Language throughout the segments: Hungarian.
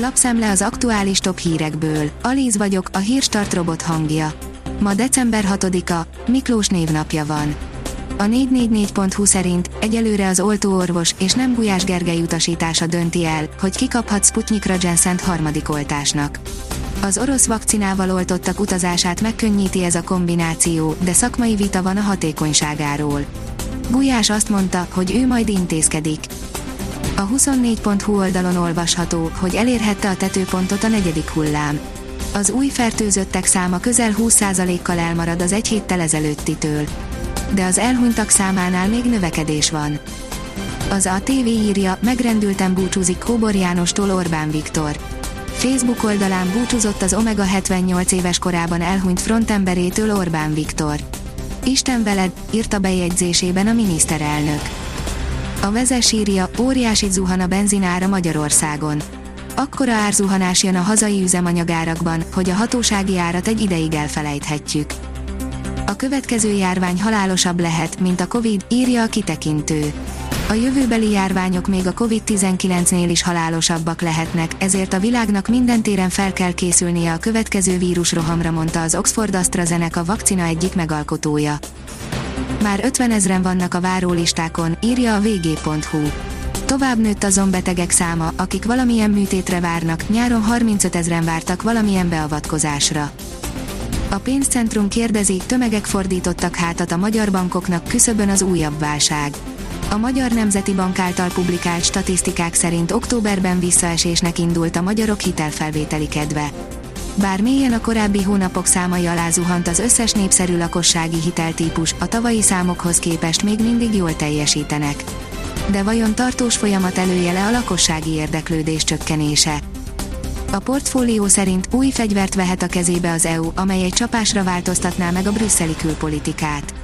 Lapszemle az aktuális top hírekből. Alíz vagyok, a hírstart robot hangja. Ma december 6-a, Miklós névnapja van. A 444.hu szerint egyelőre az oltóorvos és nem Gulyás Gergely utasítása dönti el, hogy kikaphat Sputnikra Jenszent harmadik oltásnak. Az orosz vakcinával oltottak utazását megkönnyíti ez a kombináció, de szakmai vita van a hatékonyságáról. Gulyás azt mondta, hogy ő majd intézkedik. A 24.hu oldalon olvasható, hogy elérhette a tetőpontot a negyedik hullám. Az új fertőzöttek száma közel 20%-kal elmarad az egy héttel ezelőttitől. De az elhunytak számánál még növekedés van. Az ATV írja, megrendülten búcsúzik Kóbor Jánostól Orbán Viktor. Facebook oldalán búcsúzott az Omega 78 éves korában elhunyt frontemberétől Orbán Viktor. Isten veled, írta bejegyzésében a miniszterelnök. A vezes írja, óriási zuhan a benzinára Magyarországon. Akkora árzuhanás jön a hazai üzemanyagárakban, hogy a hatósági árat egy ideig elfelejthetjük. A következő járvány halálosabb lehet, mint a Covid, írja a kitekintő. A jövőbeli járványok még a COVID-19-nél is halálosabbak lehetnek, ezért a világnak minden téren fel kell készülnie a következő vírusrohamra, mondta az Oxford AstraZeneca vakcina egyik megalkotója. Már 50 ezren vannak a várólistákon, írja a vg.hu. Tovább nőtt azon betegek száma, akik valamilyen műtétre várnak, nyáron 35 ezren vártak valamilyen beavatkozásra. A pénzcentrum kérdezi, tömegek fordítottak hátat a magyar bankoknak, küszöbön az újabb válság. A Magyar Nemzeti Bank által publikált statisztikák szerint októberben visszaesésnek indult a magyarok hitelfelvételi kedve. Bár mélyen a korábbi hónapok számai alá zuhant az összes népszerű lakossági hiteltípus, a tavalyi számokhoz képest még mindig jól teljesítenek. De vajon tartós folyamat előjele a lakossági érdeklődés csökkenése? A portfólió szerint új fegyvert vehet a kezébe az EU, amely egy csapásra változtatná meg a brüsszeli külpolitikát.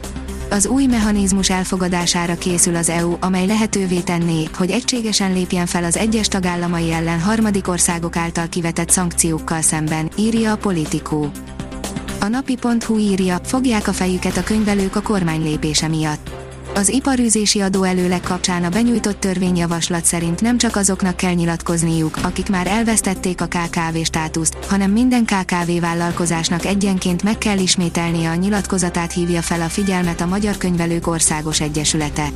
Az új mechanizmus elfogadására készül az EU, amely lehetővé tenné, hogy egységesen lépjen fel az egyes tagállamai ellen harmadik országok által kivetett szankciókkal szemben, írja a Politikó. A napi.hu írja, fogják a fejüket a könyvelők a kormány lépése miatt. Az iparűzési adóelőleg kapcsán a benyújtott törvényjavaslat szerint nem csak azoknak kell nyilatkozniuk, akik már elvesztették a KKV státuszt, hanem minden KKV vállalkozásnak egyenként meg kell ismételnie a nyilatkozatát hívja fel a figyelmet a Magyar Könyvelők Országos Egyesülete.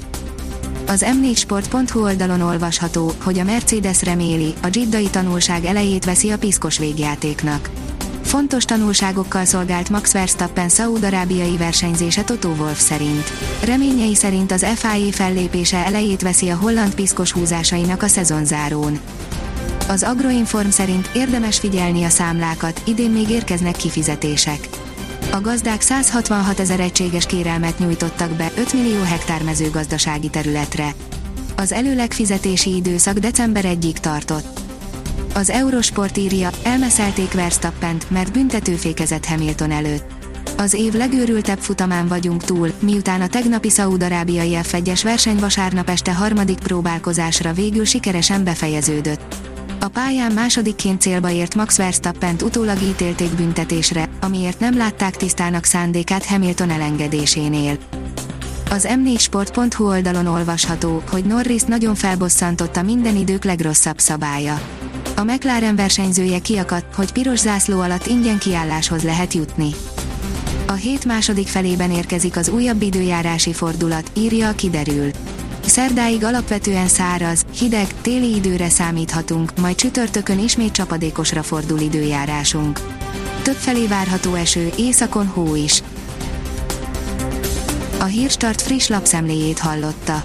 Az m4sport.hu oldalon olvasható, hogy a Mercedes reméli, a dzsiddai tanulság elejét veszi a piszkos végjátéknak. Fontos tanulságokkal szolgált Max Verstappen szaúd-arábiai versenyzése Toto Wolff szerint. Reményei szerint az FIA fellépése elejét veszi a holland piszkos húzásainak a szezonzárón. Az Agroinform szerint érdemes figyelni a számlákat, idén még érkeznek kifizetések. A gazdák 166 ezer egységes kérelmet nyújtottak be 5 millió hektár mezőgazdasági területre. Az előleg fizetési időszak december 1-ig tartott. Az Eurosport írja, elmeszelték Verstappent, mert büntetőfékezett Hamilton előtt. Az év legőrültebb futamán vagyunk túl, miután a tegnapi szaúd-arábiai F1-es verseny vasárnap este harmadik próbálkozásra végül sikeresen befejeződött. A pályán másodikként célba ért Max Verstappent utólag ítélték büntetésre, amiért nem látták tisztának szándékát Hamilton elengedésénél. Az m4sport.hu oldalon olvasható, hogy Norris nagyon felbosszantotta minden idők legrosszabb szabálya a McLaren versenyzője kiakadt, hogy piros zászló alatt ingyen kiálláshoz lehet jutni. A hét második felében érkezik az újabb időjárási fordulat, írja a kiderül. Szerdáig alapvetően száraz, hideg, téli időre számíthatunk, majd csütörtökön ismét csapadékosra fordul időjárásunk. Többfelé várható eső, északon hó is. A Hírstart friss lapszemléjét hallotta.